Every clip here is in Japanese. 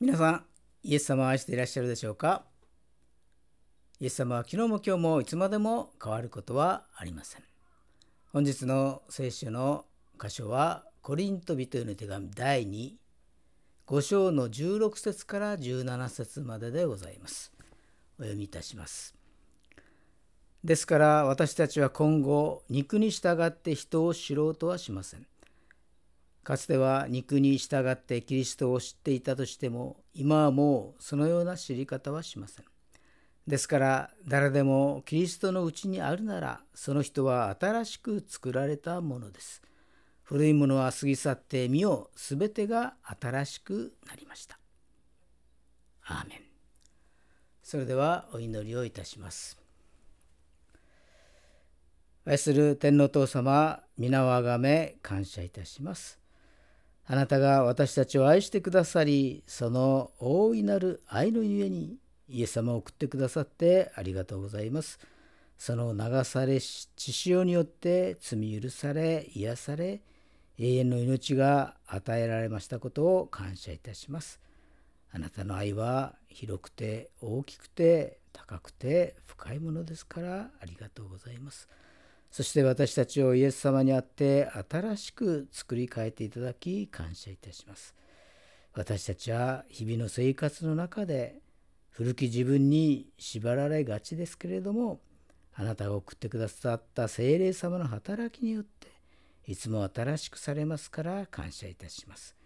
皆さん、イエス様を愛していらっしゃるでしょうか？イエス様は昨日も今日もいつまでも変わることはありません。本日の聖書の箇所はコリント人への手紙第2 5章の16節から17節まででございます。お読みいたします。ですから私たちは今後肉に従って人を知ろうとはしません。かつては肉に従ってキリストを知っていたとしても今はもうそのような知り方はしません。ですから誰でもキリストのうちにあるならその人は新しく作られたものです。古いものは過ぎ去ってみよすべてが新しくなりました。アーメン。それではお祈りをいたします。愛する天皇父様、皆をあがめ感謝いたします。あなたが私たちを愛してくださり、その大いなる愛のゆえに、イエス様を送ってくださってありがとうございます。その流されし血潮によって罪許され、癒され、永遠の命が与えられましたことを感謝いたします。あなたの愛は広くて大きくて高くて深いものですからありがとうございます。そして私たちをイエス様にあって新しく作り変えていただき感謝いたします。私たちは日々の生活の中で古き自分に縛られがちですけれどもあなたが送ってくださった聖霊様の働きによっていつも新しくされますから感謝いたします。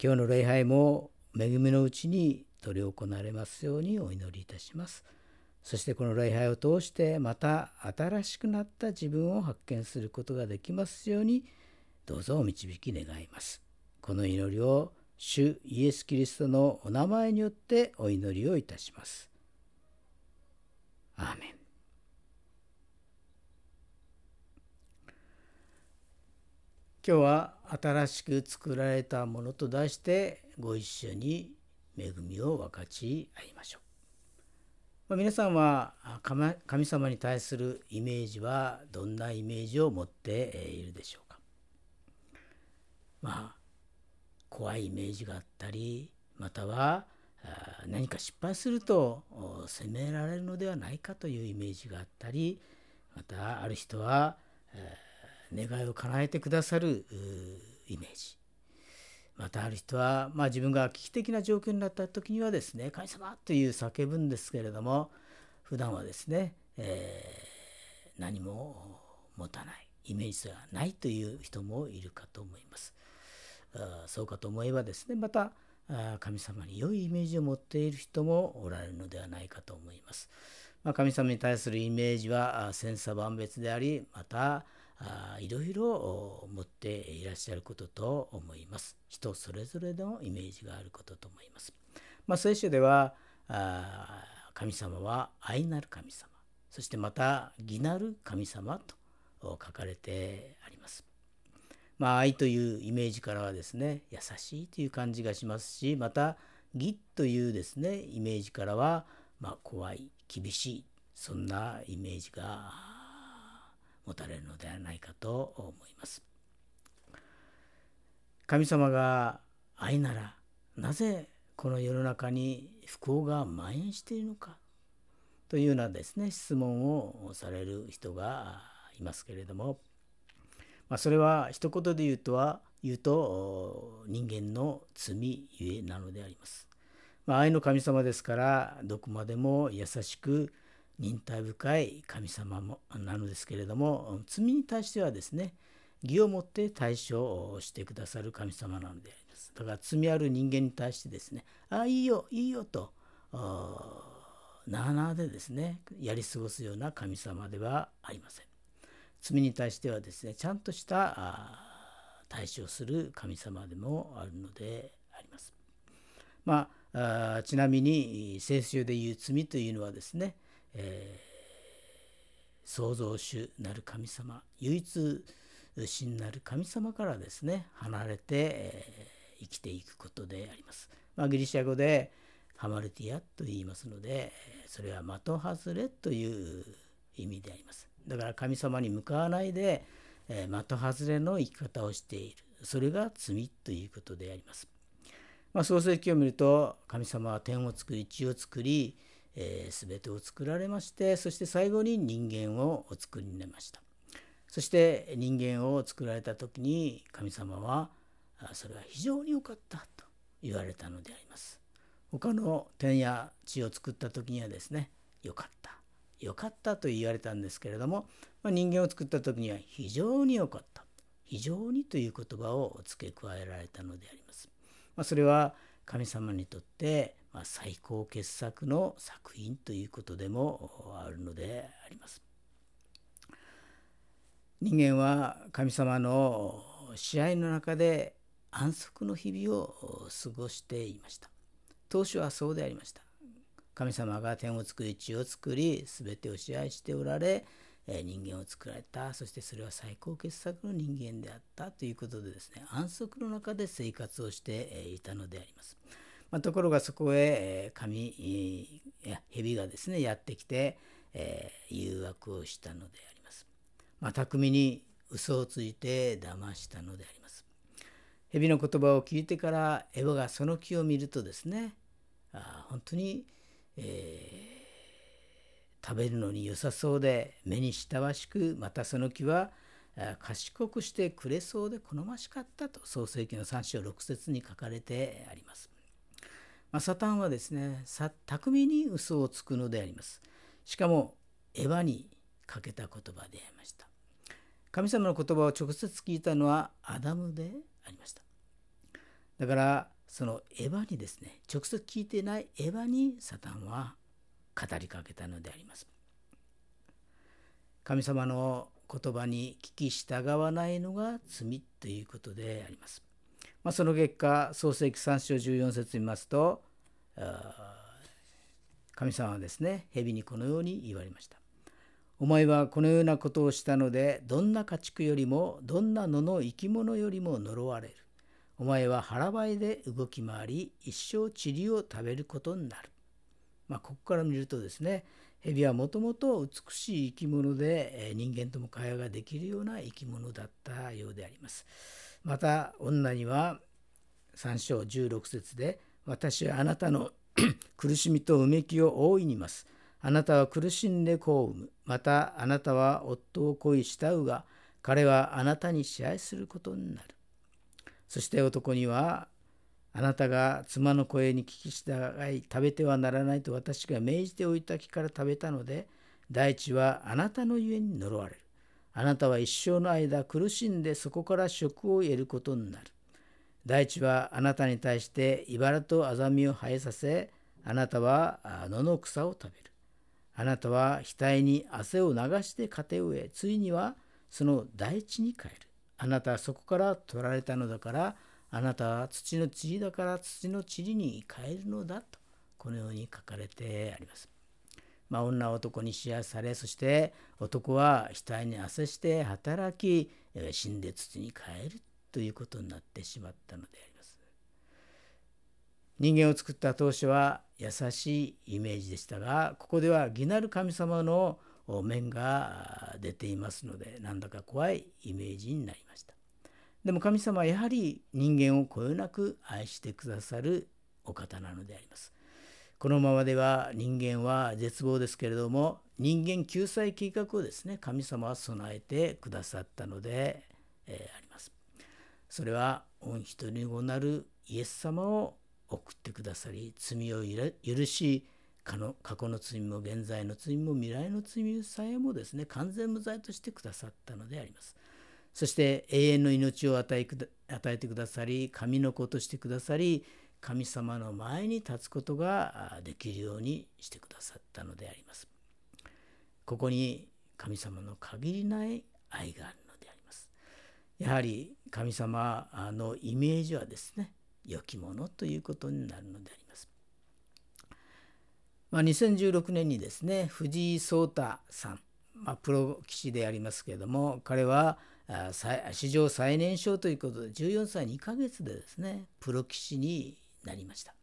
今日の礼拝も恵みのうちに執り行われますようにお祈りいたします。そしてこの礼拝を通してまた新しくなった自分を発見することができますようにどうぞお導き願います。この祈りを主イエス・キリストのお名前によってお祈りをいたします。アーメン。今日は新しく作られたものと題してご一緒に恵みを分かち合いましょう。ま、皆さんは神様に対するイメージはどんなイメージを持っているでしょうか？まあ怖いイメージがあったりまたは何か失敗すると責められるのではないかというイメージがあったりまたある人は願いを叶えてくださるイメージ。またある人は、まあ、自分が危機的な状況になった時にはですね神様という叫ぶんですけれども普段はですね、えー、何も持たないイメージがないという人もいるかと思います。そうかと思えばですねまた神様に良いイメージを持っている人もおられるのではないかと思います。まあ、神様に対するイメージは千差万別でありまたいろいろ持っていらっしゃることと思います。人それぞれのイメージがあることと思います。まあ、聖書ではあ神様は愛なる神様そしてまた義なる神様と書かれてあります。まあ、愛というイメージからはですね優しいという感じがしますしまた義というですねイメージからは、まあ、怖い厳しいそんなイメージが持たれるのではないかと思います。神様が愛ならなぜこの世の中に不幸が蔓延しているのかというようなですね質問をされる人がいますけれども、まあ、それは一言で言うとは言うと人間の罪ゆえなのであります。まあ、愛の神様ですからどこまでも優しく忍耐深い神様もなのですけれども罪に対してはですね義をもって対処をしてくださる神様なのであります。だから罪ある人間に対してですねああいいよいいよとなあなあでですねやり過ごすような神様ではありません。罪に対してはですねちゃんとした対処する神様でもあるのであります。まあちなみに聖書でいう罪というのはですねえー、創造主なる神様唯一真なる神様からですね離れて、えー、生きていくことであります。まあ、ギリシャ語でハマルティアと言いますのでそれは的外れという意味であります。だから神様に向かわないで、えー、的外れの生き方をしているそれが罪ということであります。まあ、創世記を見ると神様は天を作り地を作り、えー、全てを作られましてそして最後に人間をお作りになりました。そして人間を作られた時に神様はそれは非常に良かったと言われたのであります。他の天や地を作った時にはですね良かった。良かったと言われたんですけれども、まあ、人間を作った時には非常に良かった。非常にという言葉を付け加えられたのであります。まあ、それは神様にとって、まあ、最高傑作の作品ということでもあるのであります。人間は神様の試合の中で安息の日々を過ごしていました。当初はそうでありました。神様が天を作り地を作り全てを支配しておられ人間を作られたそしてそれは最高傑作の人間であったということでですね安息の中で生活をしていたのであります。まあ、ところがそこへ神や蛇がですねやってきて、え誘惑をしたのであります。まあ、巧みに嘘をついて騙したのであります。蛇の言葉を聞いてからエヴァがその木を見るとですねあ本当に、えー食べるのに良さそうで目に親しくまたその木は賢くしてくれそうで好ましかったと創世記の3章6節に書かれてあります。まあ、サタンはですね巧みに嘘をつくのであります。しかもエヴァにかけた言葉でありました。神様の言葉を直接聞いたのはアダムでありました。だからそのエヴァにですね直接聞いてないエヴァにサタンは語りかけたのであります。神様の言葉に聞き従わないのが罪ということであります。まあ、その結果創世記3章14節見ますと神様はですね蛇にこのように言われました。お前はこのようなことをしたのでどんな家畜よりもどんな野の生き物よりも呪われる。お前は腹ばいで動き回り一生塵を食べることになる。まあ、ここから見るとですね蛇はもともと美しい生き物で人間とも会話ができるような生き物だったようであります。また女には3章16節で「私はあなたの 苦しみとうめきを大いにます。あなたは苦しんで子を産む。またあなたは夫を恋慕うが彼はあなたに支配することになる。そして男にはあなたが妻の声に聞き従い食べてはならないと私が命じておいた木から食べたので大地はあなたのゆえに呪われる。あなたは一生の間苦しんでそこから食を得ることになる。大地はあなたに対して茨とアザミを生えさせ、あなたは野の草を食べる。あなたは額に汗を流して糧を得、ついにはその大地に帰る。あなたはそこから取られたのだから、あなたは土の塵だから土の塵に変えるのだとこのように書かれてあります。まあ、女は男に支配されそして男は額に汗して働き死んで土に変えるということになってしまったのであります。人間を作った当初は優しいイメージでしたがここでは義なる神様の面が出ていますのでなんだか怖いイメージになりました。でも神様はやはり人間をこよなく愛してくださるお方なのであります。このままでは人間は絶望ですけれども人間救済計画をですね神様は備えてくださったので、えー、あります。それは御一人子なるイエス様を送ってくださり罪を許し過去の罪も現在の罪も未来の罪さえもですね完全無罪としてくださったのであります。そして永遠の命を与え与えてくださり神の子としてくださり神様の前に立つことができるようにしてくださったのであります。ここに神様の限りない愛があるのであります。やはり神様のイメージはですね良きものということになるのであります。まあ、2016年にですね藤井聡太さん、まあ、プロ棋士でありますけれども彼は史上最年少ということで14歳2ヶ月でですねプロ棋士になりました。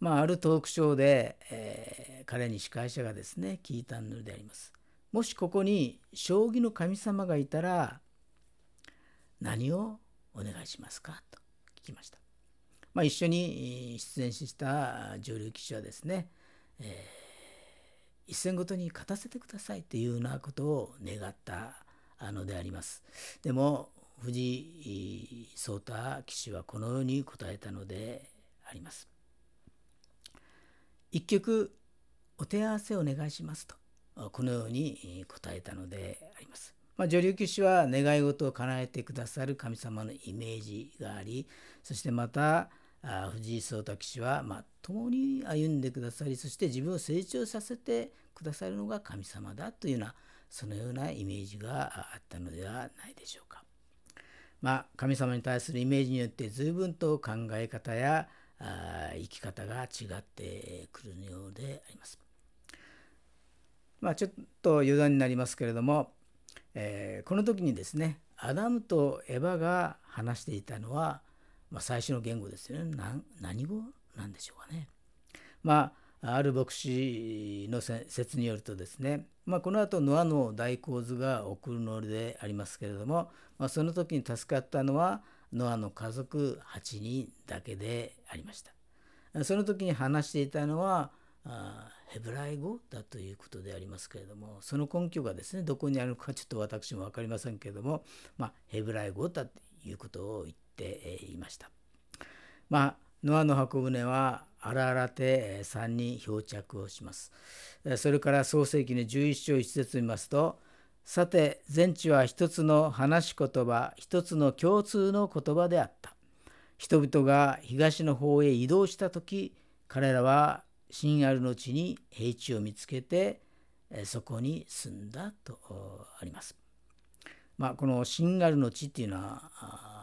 まあ、あるトークショーで、えー、彼に司会者がですね聞いたのであります。もしここに将棋の神様がいたら何をお願いしますか？と聞きました。まあ、一緒に出演した上流騎手はですね、えー、一戦ごとに勝たせてくださいというようなことを願ったのであります。でも藤井聡太騎手はこのように答えたのであります。一曲お手合わせお願いしますとこのように答えたのであります。まあ、女流騎手は願い事を叶えてくださる神様のイメージがありそしてまた藤井聡太騎手は、まあ、共に歩んでくださりそして自分を成長させてくださるのが神様だというようなそのようなイメージがあったのではないでしょうか。まあ、神様に対するイメージによって随分と考え方や生き方が違ってくるようであります。まあ、ちょっと余談になりますけれども、えー、この時にですねアダムとエバが話していたのはまあ、最初の言語ですよね何語？なんでしょうかね。まあある牧師の説によるとですね、まあ、この後ノアの大洪図が起こるのでありますけれども、まあ、その時に助かったのはノアの家族8人だけでありました。その時に話していたのはヘブライ語だということでありますけれどもその根拠がですねどこにあるのかちょっと私も分かりませんけれども、まあ、ヘブライ語だということを言っていました。まあ、ノアの箱舟は荒々手3に漂着をします。それから創世記の11章1節を見ますと、さて全地は一つの話し言葉、一つの共通の言葉であった。人々が東の方へ移動した時、彼らは新あるの地に平地を見つけて、そこに住んだとあります。まあ、この新あるの地っていうのは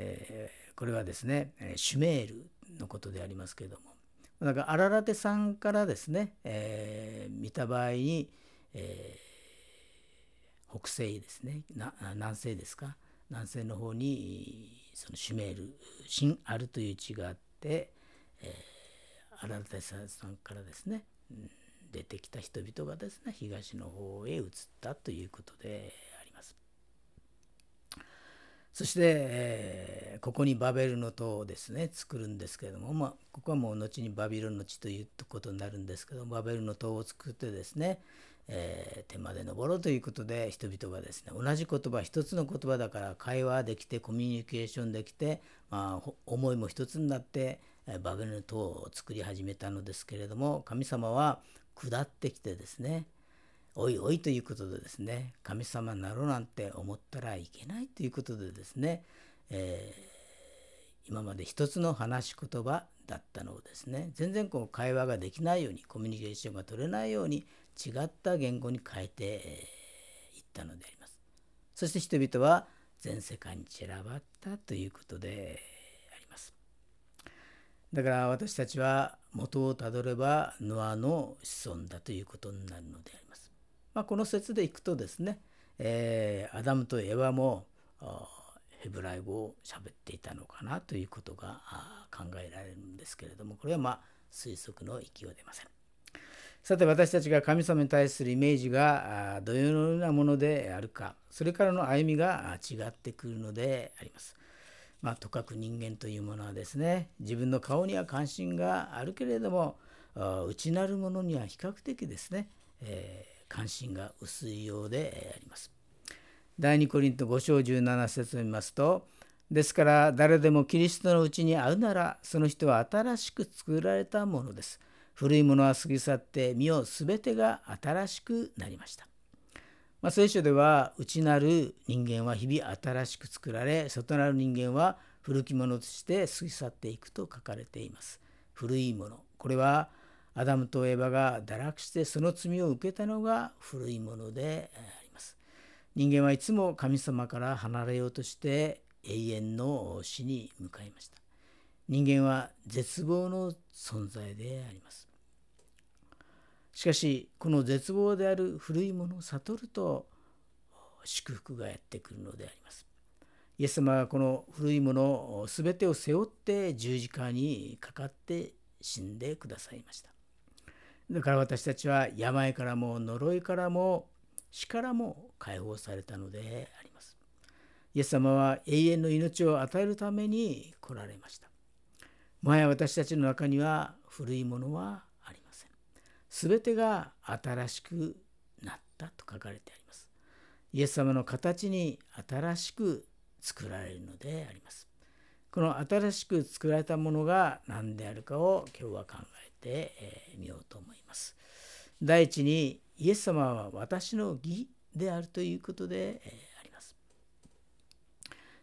えー、これはですねシュメールのことでありますけれどもだから荒ラテさんからですね、えー、見た場合に、えー、北西ですね南西ですか南西の方にそのシュメール新アルという地があって、えー、荒ラテさんからですね、うん、出てきた人々がですね東の方へ移ったということでそして、えー、ここにバベルの塔をですね。作るんですけれども、まあ、ここはもう後にバビロンの地ということになるんですけど。バベルの塔を作ってですね、えー、手まで登ろうということで人々がですね同じ言葉一つの言葉だから会話できてコミュニケーションできて、まあ、思いも一つになってバベルの塔を作り始めたのですけれども神様は下ってきてですねおいおいということでですね神様になろうなんて思ったらいけないということでですね、えー、今まで一つの話し言葉だったのをですね全然こう会話ができないようにコミュニケーションが取れないように違った言語に変えてい、ったのであります。そして人々は全世界に散らばったということであります。だから私たちは元をたどればノアの子孫だということになるのであります。まあ、この説でいくとですね、えー、アダムとエワもヘブライ語を喋っていたのかなということが考えられるんですけれどもこれはまあ推測の域を出ません。さて私たちが神様に対するイメージがどのようなものであるかそれからの歩みが違ってくるのであります。まあ、とかく人間というものはですね自分の顔には関心があるけれども内なるものには比較的ですね、えー関心が薄いようであります。第2コリント5章17節を見ますとですから誰でもキリストのうちに会うならその人は新しく作られたものです。古いものは過ぎ去って身を全てが新しくなりました。まあ、聖書では内なる人間は日々新しく作られ外なる人間は古きものとして過ぎ去っていくと書かれています。古いものこれはアダムとエバが堕落してその罪を受けたのが古いものであります。人間はいつも神様から離れようとして永遠の死に向かいました。人間は絶望の存在であります。しかしこの絶望である古いものを悟ると祝福がやってくるのであります。イエス様はこの古いものを全てを背負って十字架にかかって死んでくださいました。だから私たちは病からも呪いからも死からも解放されたのであります。イエス様は永遠の命を与えるために来られました。もはや私たちの中には古いものはありません。すべてが新しくなったと書かれてあります。イエス様の形に新しく作られるのであります。この新しく作られたものが何であるかを今日は考えてみようと思います。第一にイエス様は私の義であるということであります。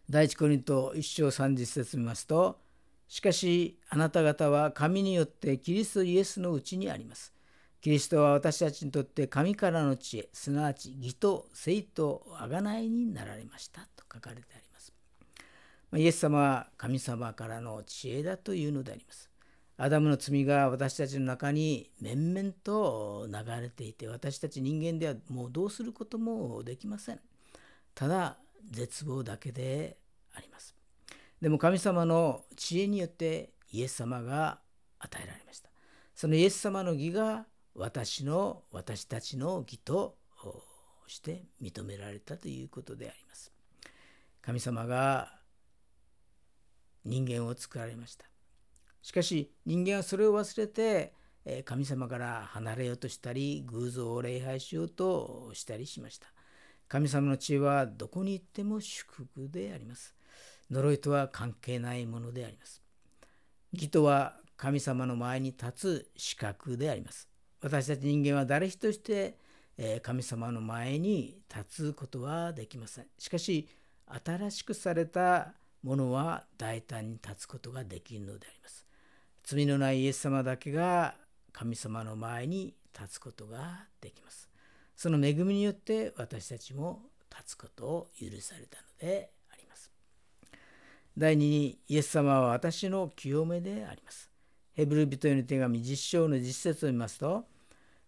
第一コリント1章30節見ますとしかしあなた方は神によってキリストイエスのうちにあります。キリストは私たちにとって神からの知恵すなわち義と聖と贖いになられましたと書かれてあります。イエス様は神様からの知恵だというのであります。アダムの罪が私たちの中に面々と流れていて私たち人間ではもうどうすることもできません。ただ絶望だけであります。でも神様の知恵によってイエス様が与えられました。そのイエス様の義が私の私たちの義として認められたということであります。神様が人間を作られました。しかし人間はそれを忘れて神様から離れようとしたり偶像を礼拝しようとしたりしました。神様の知恵はどこに行っても祝福であります。呪いとは関係ないものであります。義とは神様の前に立つ資格であります。私たち人間は誰一人して神様の前に立つことはできません。しかし新しくされたものは大胆に立つことができるのであります。罪のないイエス様だけが神様の前に立つことができます。その恵みによって私たちも立つことを許されたのであります。第2にイエス様は私の清めであります。ヘブル人への手紙実章の実節を見ますと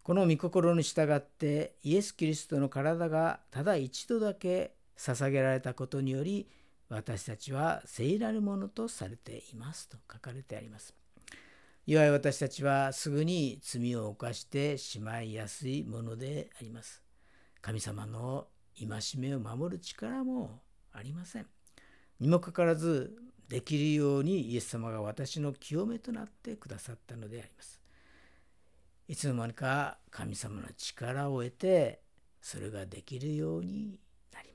この御心に従ってイエス・キリストの体がただ一度だけ捧げられたことにより私たちは聖なるものとされていますと書かれてあります。いわゆる私たちはすぐに罪を犯してしまいやすいものであります。神様の戒めを守る力もありません。にもかかわらずできるようにイエス様が私の清めとなってくださったのであります。いつの間にか神様の力を得てそれができるようになり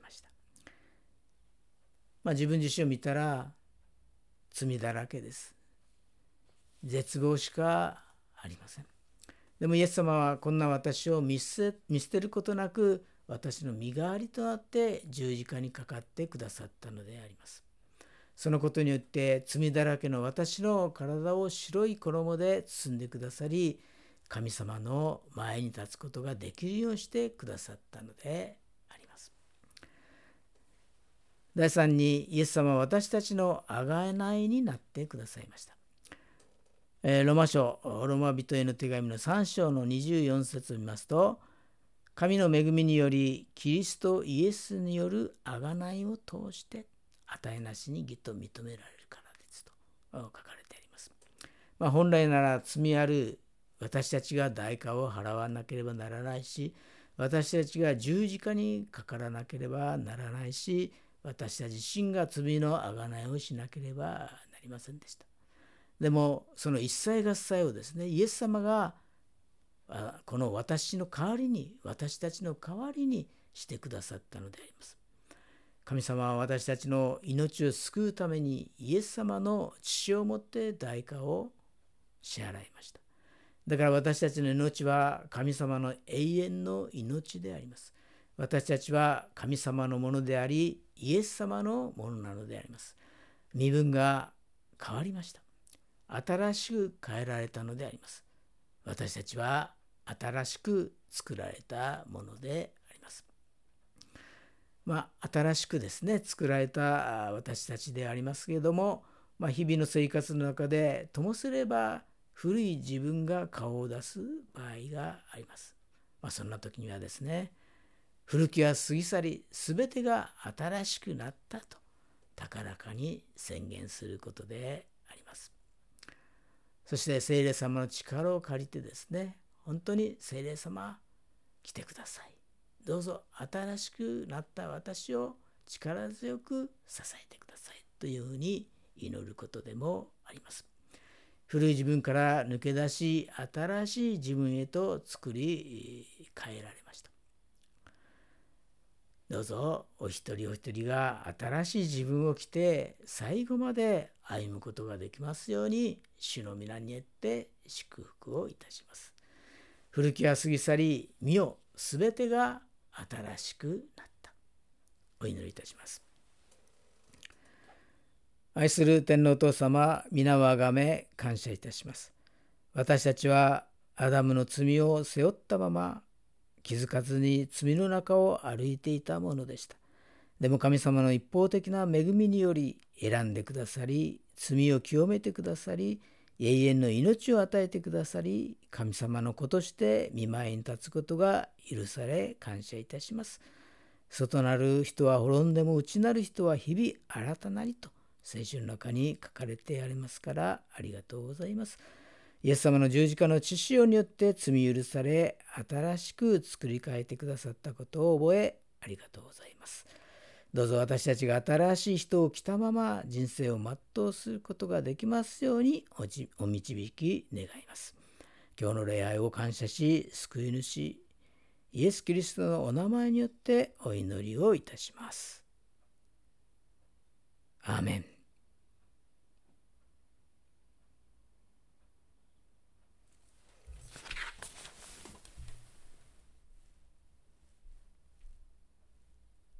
まあ、自分自身を見たら罪だらけです。絶望しかありません。でもイエス様はこんな私を見捨てることなく私の身代わりとなって十字架にかかってくださったのであります。そのことによって罪だらけの私の体を白い衣で包んでくださり神様の前に立つことができるようにしてくださったのであります第3にイエス様は私たちの贖いになってくださいました。えー、ロマ書ロマ人への手紙の3章の24節を見ますと神の恵みによりキリストイエスによる贖いを通して与えなしに義と認められるからですと書かれてあります。まあ、本来なら罪ある私たちが代価を払わなければならないし私たちが十字架にかからなければならないし私たち自身が罪の贖いをしなければなりませんでした。でもその一切合切をですねイエス様がこの私の代わりに私たちの代わりにしてくださったのであります。神様は私たちの命を救うためにイエス様の血をもって代価を支払いました。だから私たちの命は神様の永遠の命であります。私たちは神様のものでありイエス様のものなのであります。身分が変わりました。新しく変えられたのであります。私たちは新しく作られたものであります。まあ、新しくですね作られた私たちでありますけれども、まあ、日々の生活の中でともすれば古い自分が顔を出す場合があります。まあ、そんな時にはですね古きは過ぎ去り全てが新しくなったと高らかに宣言することで。そして聖霊様の力を借りてですね本当に聖霊様来てください。どうぞ新しくなった私を力強く支えてくださいというふうに祈ることでもあります。古い自分から抜け出し新しい自分へと作り変えられました。どうぞお一人お一人が新しい自分を着て最後まで歩むことができますように主の皆によって祝福をいたします。古きは過ぎ去り見よすべてが新しくなった。お祈りいたします。愛する天皇お父様、皆をあがめ感謝いたします。私たちはアダムの罪を背負ったまま気づかずに罪の中を歩いていたものでした。でも神様の一方的な恵みにより選んでくださり、罪を清めてくださり、永遠の命を与えてくださり、神様の子として見舞いに立つことが許され感謝いたします。外なる人は滅んでも内なる人は日々新たなりと聖書の中に書かれてありますからありがとうございます。イエス様の十字架の血潮によって罪許され新しく作り変えてくださったことを覚えありがとうございます。どうぞ私たちが新しい人を着たまま人生を全うすることができますようにお導き願います。今日の礼拝を感謝し救い主イエス・キリストのお名前によってお祈りをいたします。アーメン